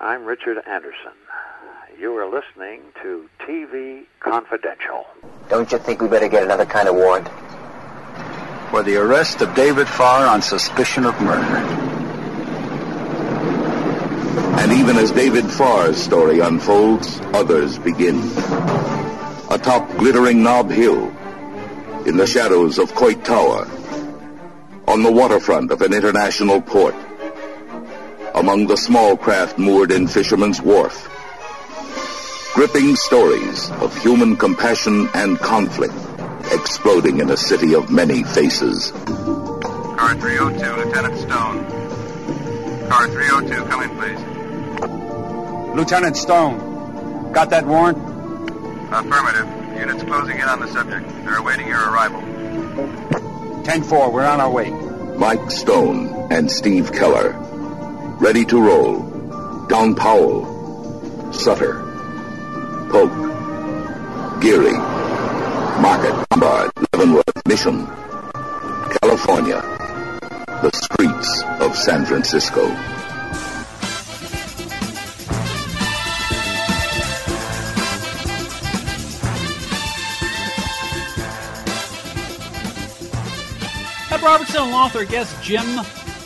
I'm Richard Anderson. You are listening to TV Confidential. Don't you think we better get another kind of warrant? For the arrest of David Farr on suspicion of murder. And even as David Farr's story unfolds, others begin. Atop glittering Nob Hill, in the shadows of Coit Tower, on the waterfront of an international port, among the small craft moored in Fisherman's Wharf. Gripping stories of human compassion and conflict exploding in a city of many faces. Car 302, Lieutenant Stone. Car 302, come in, please. Lieutenant Stone, got that warrant? Affirmative. Units closing in on the subject. They're awaiting your arrival. 10-4, we're on our way. Mike Stone and Steve Keller. Ready to roll. Don Powell. Sutter. Polk. Geary. Market. Lombard. Leavenworth. Mission. California. The streets of San Francisco. Robertson along with our guest Jim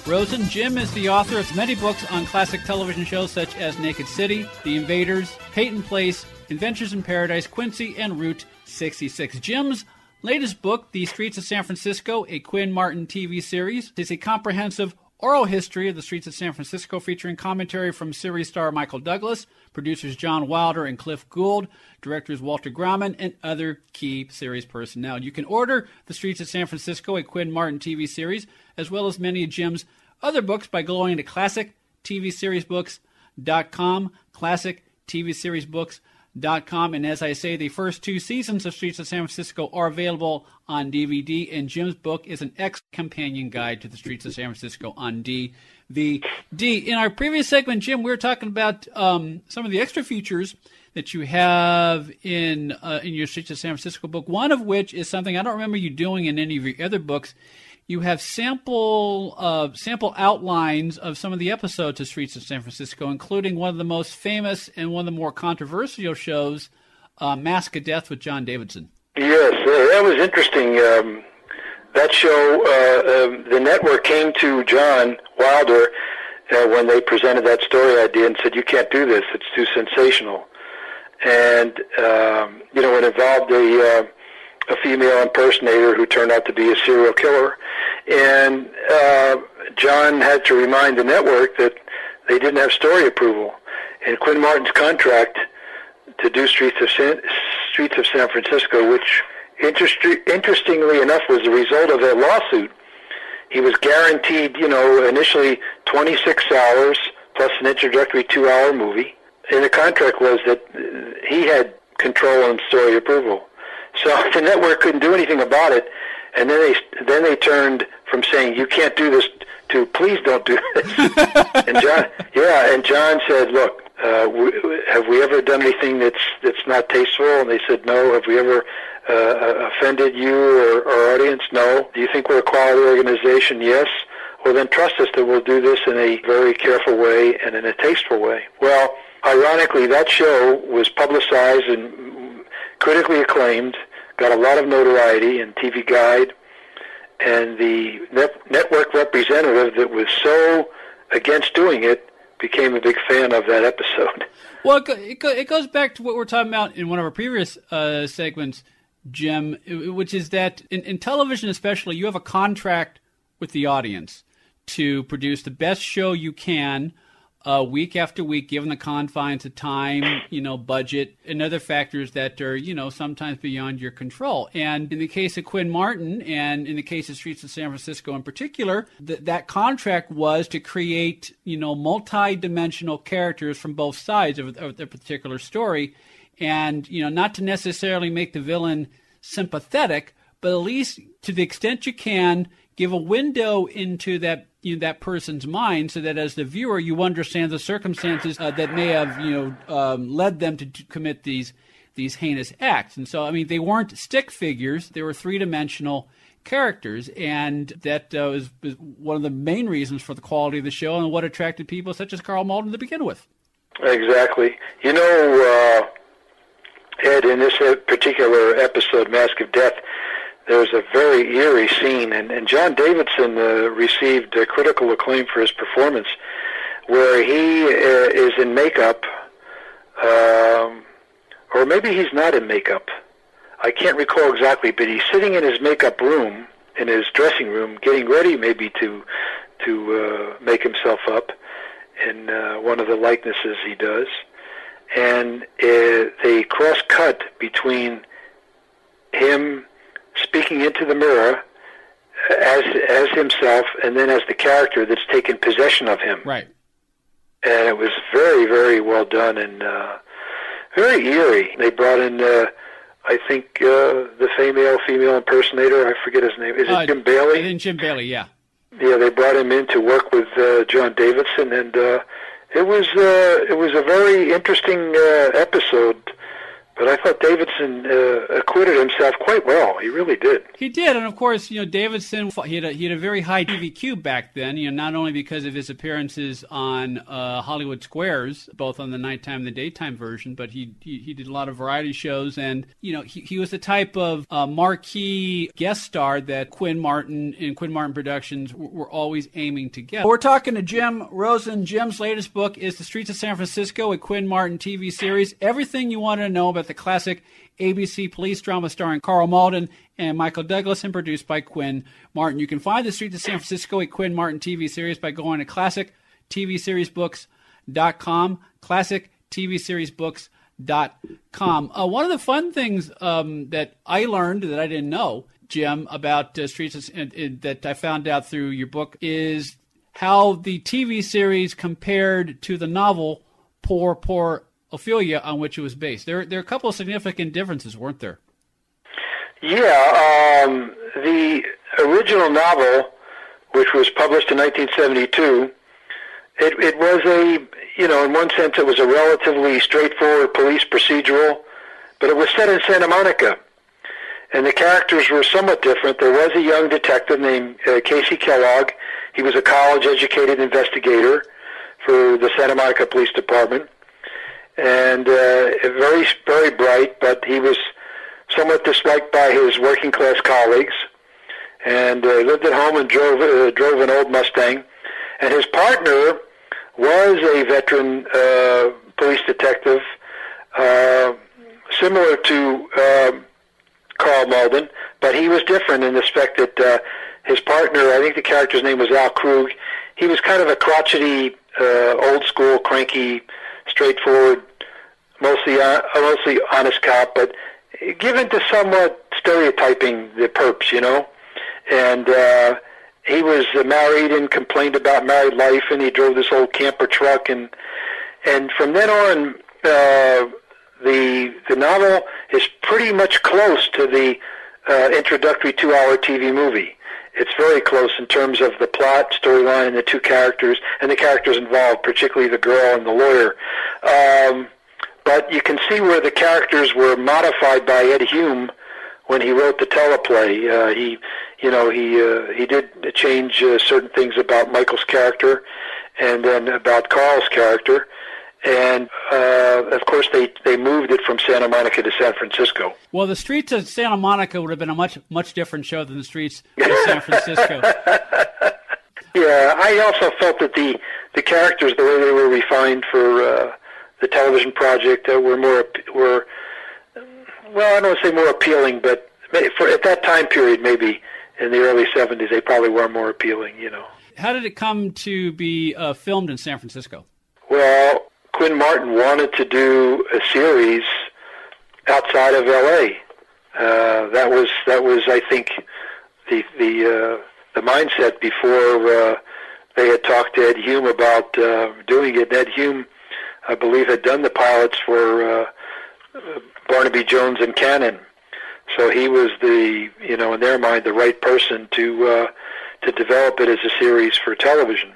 Rosin. Jim is the author of many books on classic television shows such as Naked City, The Invaders, Peyton Place, Adventures in Paradise, Quincy, and Route 66. Jim's latest book, The Streets of San Francisco, a Quinn Martin TV series, is a comprehensive oral history of the streets of San Francisco featuring commentary from series star Michael Douglas, producers John Wilder and Cliff Gould, directors Walter Grauman, and other key series personnel. You can order The Streets of San Francisco, a Quinn Martin TV series, as well as many of Jim's other books by going to classictvseriesbooks.com, classictvseriesbooks.com. And as I say, the first two seasons of Streets of San Francisco are available on DVD, and Jim's book is an ex companion guide to the Streets of San Francisco on DVD. In our previous segment, Jim, we were talking about um, some of the extra features that you have in uh, in your Streets of San Francisco book. One of which is something I don't remember you doing in any of your other books. You have sample uh, sample outlines of some of the episodes of Streets of San Francisco, including one of the most famous and one of the more controversial shows, uh, Mask of Death with John Davidson. Yes, uh, that was interesting. Um, that show, uh, um, the network came to John Wilder uh, when they presented that story idea and said, "You can't do this; it's too sensational." And um, you know, it involved a uh, a female impersonator who turned out to be a serial killer, and uh, John had to remind the network that they didn't have story approval, and Quinn Martin's contract to do Streets of San, Streets of San Francisco, which interest, interestingly enough was the result of a lawsuit. He was guaranteed, you know, initially 26 hours plus an introductory two-hour movie, and the contract was that he had control and story approval. So the network couldn't do anything about it, and then they then they turned from saying you can't do this to please don't do this. and John, yeah, and John said, look, uh, we, have we ever done anything that's that's not tasteful? And they said, no. Have we ever uh, offended you or our audience? No. Do you think we're a quality organization? Yes. Well, then trust us that we'll do this in a very careful way and in a tasteful way. Well, ironically, that show was publicized and critically acclaimed, got a lot of notoriety in TV Guide, and the net- network representative that was so against doing it became a big fan of that episode. Well, it, it goes back to what we we're talking about in one of our previous uh, segments, Jim, which is that in, in television, especially, you have a contract with the audience to produce the best show you can uh, week after week, given the confines of time, you know, budget, and other factors that are, you know, sometimes beyond your control. And in the case of Quinn Martin, and in the case of Streets of San Francisco in particular, th- that contract was to create, you know, multi-dimensional characters from both sides of, of the particular story, and you know, not to necessarily make the villain sympathetic, but at least to the extent you can, give a window into that know, that person's mind so that as the viewer you understand the circumstances uh, that may have you know um, led them to, commit these these heinous acts. And so i mean they weren't stick figures. They were three-dimensional characters. And that uh, one of the main reasons for the quality of the show and what attracted people such as Karl Malden to begin with. Exactly. You know, uh, Ed, in this particular episode, Mask of Death, there's a very eerie scene, and, and John Davidson uh, received uh, critical acclaim for his performance, where he uh, is in makeup, um, or maybe he's not in makeup. I can't recall exactly, but he's sitting in his makeup room, in his dressing room, getting ready maybe to to uh, make himself up in uh, one of the likenesses he does, and uh, they cross cut between him speaking into the mirror as as himself, and then as the character that's taken possession of him. Right. And it was very, very well done and uh, very eerie. They brought in, uh, I think, uh, the female female impersonator. I forget his name. Is it Uh, Jim Bailey? I think Jim Bailey, yeah. Yeah, they brought him in to work with uh, John Davidson, and uh, it was uh, it was a very interesting uh, episode. But I thought Davidson uh, acquitted himself quite well. He really did. He did, and of course, you know, Davidson. He had a, he had a very high TVQ back then. You know, not only because of his appearances on uh, Hollywood Squares, both on the nighttime and the daytime version, but he he, he did a lot of variety shows, and you know, he, he was the type of uh, marquee guest star that Quinn Martin and Quinn Martin Productions w- were always aiming to get. We're talking to Jim Rosin. Jim's latest book is The Streets of San Francisco, a Quinn Martin TV series. Everything you want to know about the classic ABC police drama starring Karl Malden and Michael Douglas and produced by Quinn Martin. You can find The Streets of San Francisco, a Quinn Martin TV series by going to classictvseriesbooks.com, classictvseriesbooks.com. Uh, one of the fun things um, that I learned that I didn't know, Jim, about uh, Streets of, uh, uh, that I found out through your book is how the TV series compared to the novel Poor, Poor Ophelia on which it was based. There, there are a couple of significant differences, weren't there? Yeah, um, the original novel, which was published in 1972, it, it was a, you know, in one sense, it was a relatively straightforward police procedural, but it was set in Santa Monica. And the characters were somewhat different. There was a young detective named uh, Casey Kellogg. He was a college-educated investigator for the Santa Monica Police Department, and uh, very, very bright. But he was somewhat disliked by his working-class colleagues, and uh, lived at home and drove uh, drove an old Mustang. And his partner was a veteran uh, police detective, uh, similar to. Uh, Karl Malden, but he was different in the respect that uh, his partner, I think the character's name was Al Krug, he was kind of a crotchety, uh, old school, cranky, straightforward, mostly uh, mostly honest cop, but given to somewhat stereotyping the perps, you know. And uh, he was married and complained about married life, and he drove this old camper truck, and and from then on. Uh, the the novel is pretty much close to the uh, introductory two-hour TV movie. It's very close in terms of the plot, storyline, and the two characters, and the characters involved, particularly the girl and the lawyer. Um, but you can see where the characters were modified by Ed Hume when he wrote the teleplay. Uh, he, you know, he uh, he did change uh, certain things about Michael's character, and then about Karl's character and uh, of course they they moved it from Santa Monica to San Francisco. Well, the streets of Santa Monica would have been a much much different show than the streets of San Francisco. yeah, I also felt that the the characters, the way they were refined for uh, the television project, uh, were more were well, I don't want to say more appealing, but for at that time period, maybe in the early '70s, they probably were more appealing. You know. How did it come to be uh, filmed in San Francisco? Well, Quinn Martin wanted to do a series outside of L.A. Uh, that was that was I think the the uh, the mindset before uh, they had talked to Ed Hume about uh, doing it. Ed Hume, I believe, had done the pilots for uh, Barnaby Jones and Cannon, so he was the you know in their mind the right person to uh, to develop it as a series for television.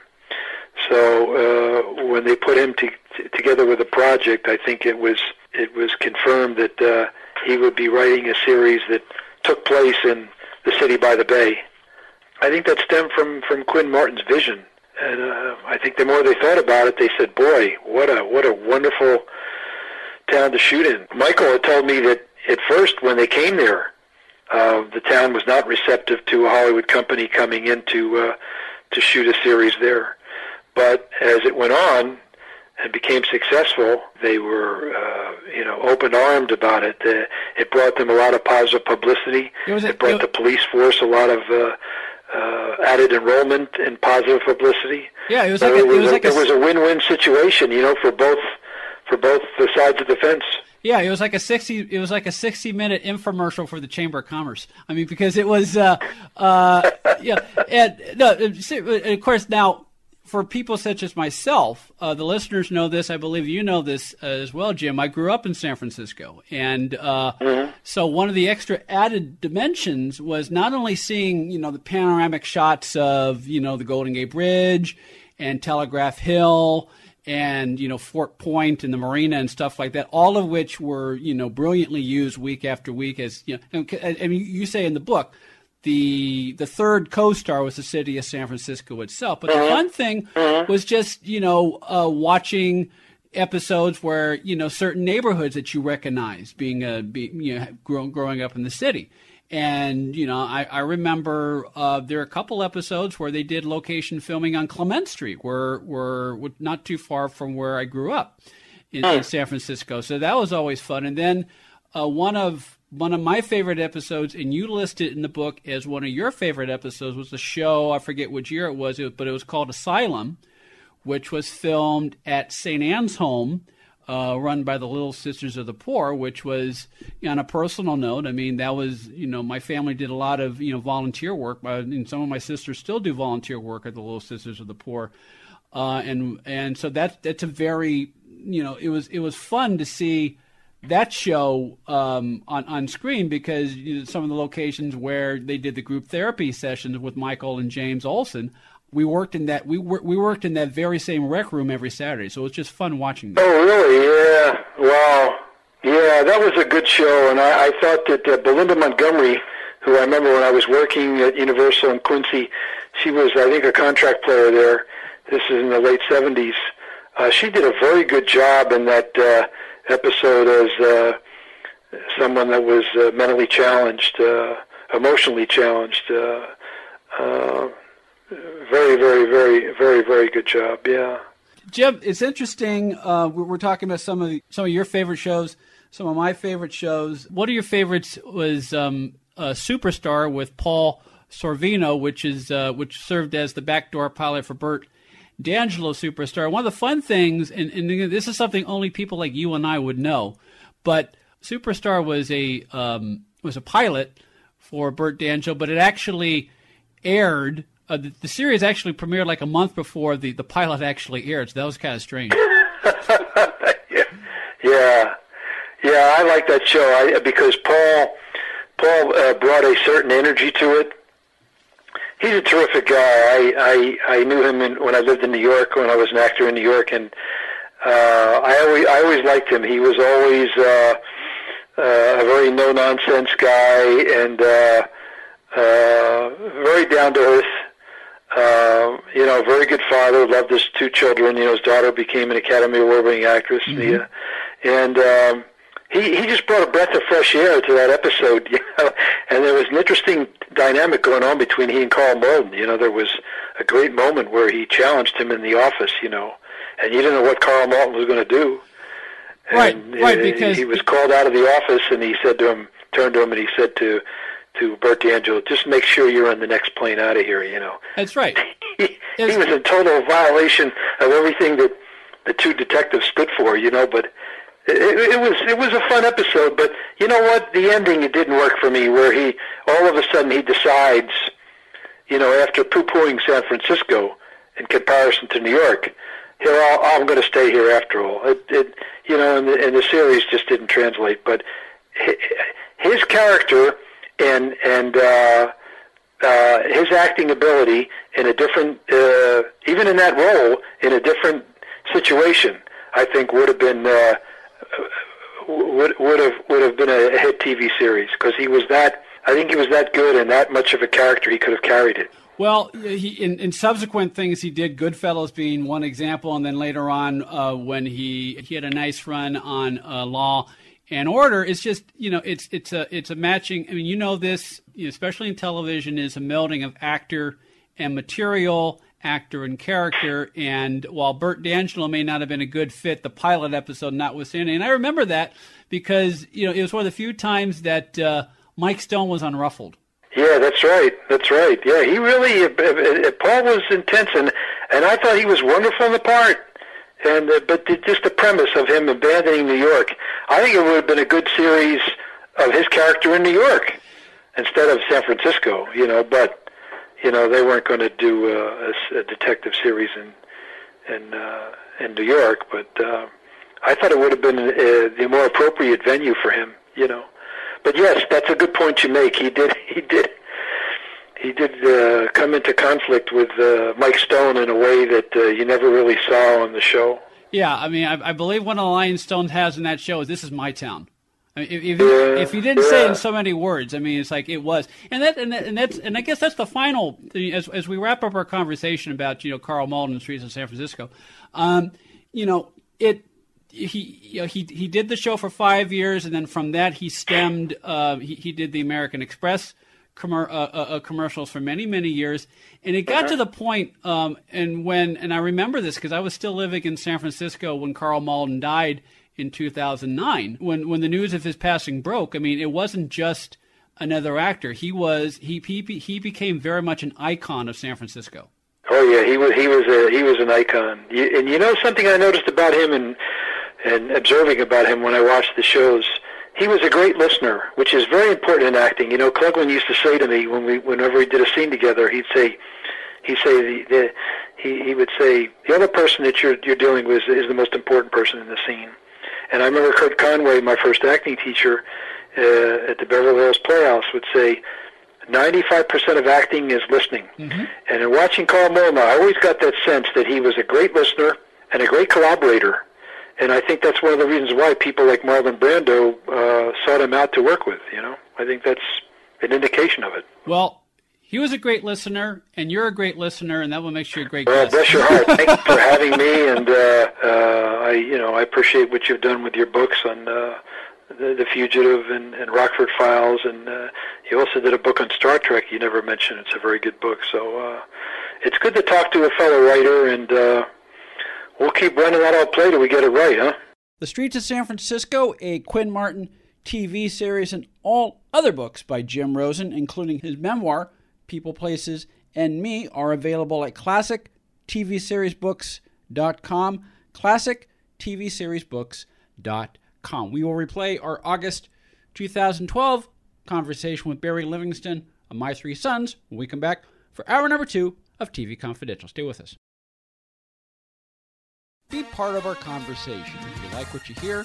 So uh, when they put him to, together with a project, I think it was it was confirmed that uh, he would be writing a series that took place in the city by the bay. I think that stemmed from from Quinn Martin's vision and uh, I think the more they thought about it, they said, "Boy, what a what a wonderful town to shoot in." Michael had told me that at first, when they came there, uh, the town was not receptive to a Hollywood company coming in to uh, to shoot a series there. But as it went on and became successful, they were uh, you know open armed about it. Uh, it brought them a lot of positive publicity. It was a- it brought it- the police force a lot of. Uh, uh, added enrollment and positive publicity. Yeah, it was So like a, it was, it was like a, it was a win-win situation, you know, for both for both the sides of the fence. Yeah, it was like a sixty. It was like a sixty-minute infomercial for the Chamber of Commerce. I mean, because it was, uh, uh, yeah, and no, and of course now for people such as myself, uh, the listeners know this. I believe you know this uh, as well, Jim. I grew up in San Francisco, and uh, so one of the extra added dimensions was not only seeing you know the panoramic shots of you know the Golden Gate Bridge and Telegraph Hill and you know Fort Point and the marina and stuff like that, all of which were you know brilliantly used week after week. As you know, and, and you say in the book, the the third co-star was the city of San Francisco itself. But the fun thing was just you know uh, watching episodes where you know certain neighborhoods that you recognize being a be, you know grow, growing up in the city. And you know, I, I remember uh, there are a couple episodes where they did location filming on Clement Street, where were not too far from where I grew up in, in San Francisco. So that was always fun. And then uh, one of one of my favorite episodes, and you listed in the book as one of your favorite episodes, was a show. I forget which year it was, but it was called Asylum, which was filmed at St. Anne's Home, uh, run by the Little Sisters of the Poor, which was on a personal note. I mean, that was you know my family did a lot of you know volunteer work, uh, and some of my sisters still do volunteer work at the Little Sisters of the Poor, uh, and and so that that's a very you know it was it was fun to see that show um, on on screen because you know, some of the locations where they did the group therapy sessions with Michael and James Olson, we worked in that we wor- we worked in that very same rec room every Saturday. So it was just fun watching that. Oh, really? Yeah. Wow. Yeah, that was a good show, and I, I thought that uh, Belinda Montgomery, who I remember when I was working at Universal in Quincy, she was, I think, a contract player there. This is in the late '70s. Uh, she did a very good job in that uh, episode as uh, someone that was uh, mentally challenged, uh, emotionally challenged. Very, very, very, very, very good job. Yeah. Jim, it's interesting. Uh, we're, talking about some of the, some of your favorite shows, some of my favorite shows. One of your favorites was um, Superstar with Paul Sorvino, which is uh, which served as the backdoor pilot for Bert D'Angelo Superstar. One of the fun things, and, and this is something only people like you and I would know, but Superstar was a um, was a pilot for Bert D'Angelo, but it actually aired. Uh, the, the series actually premiered like a month before the, the pilot actually aired, so that was kind of strange. yeah, yeah, yeah. I like that show I, because Paul Paul uh, brought a certain energy to it. He's a terrific guy. I I, I knew him in, when I lived in New York when I was an actor in New York, and uh, I always I always liked him. He was always uh, uh, a very no nonsense guy and uh, uh, very down to earth. Uh, you know, very good father. Loved his two children. You know, his daughter became an Academy Award-winning actress. The, uh, and um, he he just brought a breath of fresh air to that episode. You know, and there was an interesting dynamic going on between he and Karl Malden. You know, there was a great moment where he challenged him in the office. You know, and you didn't know what Karl Malden was going to do. Right, And, right, uh, because- he was called out of the office, and he said to him, turned to him, and he said to to Bert D'Angelo, "Just make sure you're on the next plane out of here." You know, That's right. he, he was in total violation of everything that the two detectives stood for. You know, but it, was it was a fun episode. But you know what? The ending it didn't work for me. Where he all of a sudden he decides, you know, after poo-pooing San Francisco in comparison to New York, here I'll, I'm going to stay here after all. It, it you know, and the, and the series just didn't translate. But his character and and uh, uh, his acting ability in a different, uh, even in that role, in a different situation, I think would have been uh, would would have would have been a hit TV series because he was that. I think he was that good and that much of a character. He could have carried it. Well, he, in, in, subsequent things he did, Goodfellas being one example, and then later on uh, when he he had a nice run on uh, Law and Order. It's just you know it's it's a it's a matching. I mean, you know this, especially in television, is a melding of actor and material, actor and character. And while Bert D'Angelo may not have been a good fit, the pilot episode notwithstanding, and I remember that because you know it was one of the few times that uh, Mike Stone was unruffled yeah, that's right. That's right. Yeah, he really. Uh, uh, uh, Paul was intense, and and I thought he was wonderful in the part. And uh, but the, just the premise of him abandoning New York, I think it would have been a good series of his character in New York instead of San Francisco. You know, but you know they weren't going to do uh, a, a detective series in in uh, in New York. But uh, I thought it would have been uh, the more appropriate venue for him. You know but yes, that's a good point you make. He did. He did. He did uh, come into conflict with uh, Mike Stone in a way that uh, you never really saw on the show. Yeah, I mean, I, I believe one of the lines Stone has in that show is "This is my town." I mean, if, if, yeah, if he didn't say it in so many words, I mean, it's like it was, and that, and, that, and that's, and I guess that's the final. As as we wrap up our conversation about you know Karl Malden and Streets of San Francisco, um, you know, it he you know, he he did the show for five years, and then from that he stemmed. Uh, he he did the American Express commer- uh, uh, uh commercials for many many years, and it got uh-huh. to the point. Um, and when and I remember this because I was still living in San Francisco when Karl Malden died in 2009. When when the news of his passing broke, I mean, it wasn't just another actor. He was he he he became very much an icon of San Francisco. Oh yeah, he was he was a he was an icon. And you know something I noticed about him and and observing about him when I watched the shows, he was a great listener, which is very important in acting. You know, Klugman used to say to me when we, whenever we did a scene together, he'd say, he'd say the, the he, he would say the other person that you're you're dealing with is the most important person in the scene. And I remember Kurt Conway, my first acting teacher uh, at the Beverly Hills Playhouse, would say, 95% of acting is listening. Mm-hmm. And in watching Karl Malden, I always got that sense that he was a great listener and a great collaborator and I think that's one of the reasons why people like Marlon Brando uh, sought him out to work with. You know, I think that's an indication of it. Well, he was a great listener, and you're a great listener, and that will make you a great. Well, guest. bless your heart. Thank you for having me, and uh, uh, I, you know, I appreciate what you've done with your books on uh, the, the Fugitive and, and Rockford Files, and uh, you also did a book on Star Trek. You never mentioned. It's a very good book, so uh, it's good to talk to a fellow writer and. Uh, we'll keep running that all play till we get it right, huh? The Streets of San Francisco, a Quinn Martin TV series, and all other books by Jim Rosin, including his memoir, People, Places, and Me, are available at classictvseriesbooks.com. Classictvseriesbooks.com. We will replay our August 2012 conversation with Barry Livingston on My Three Sons when we come back for hour number two of TV Confidential. Stay with us. Be part of our conversation. If you like what you hear,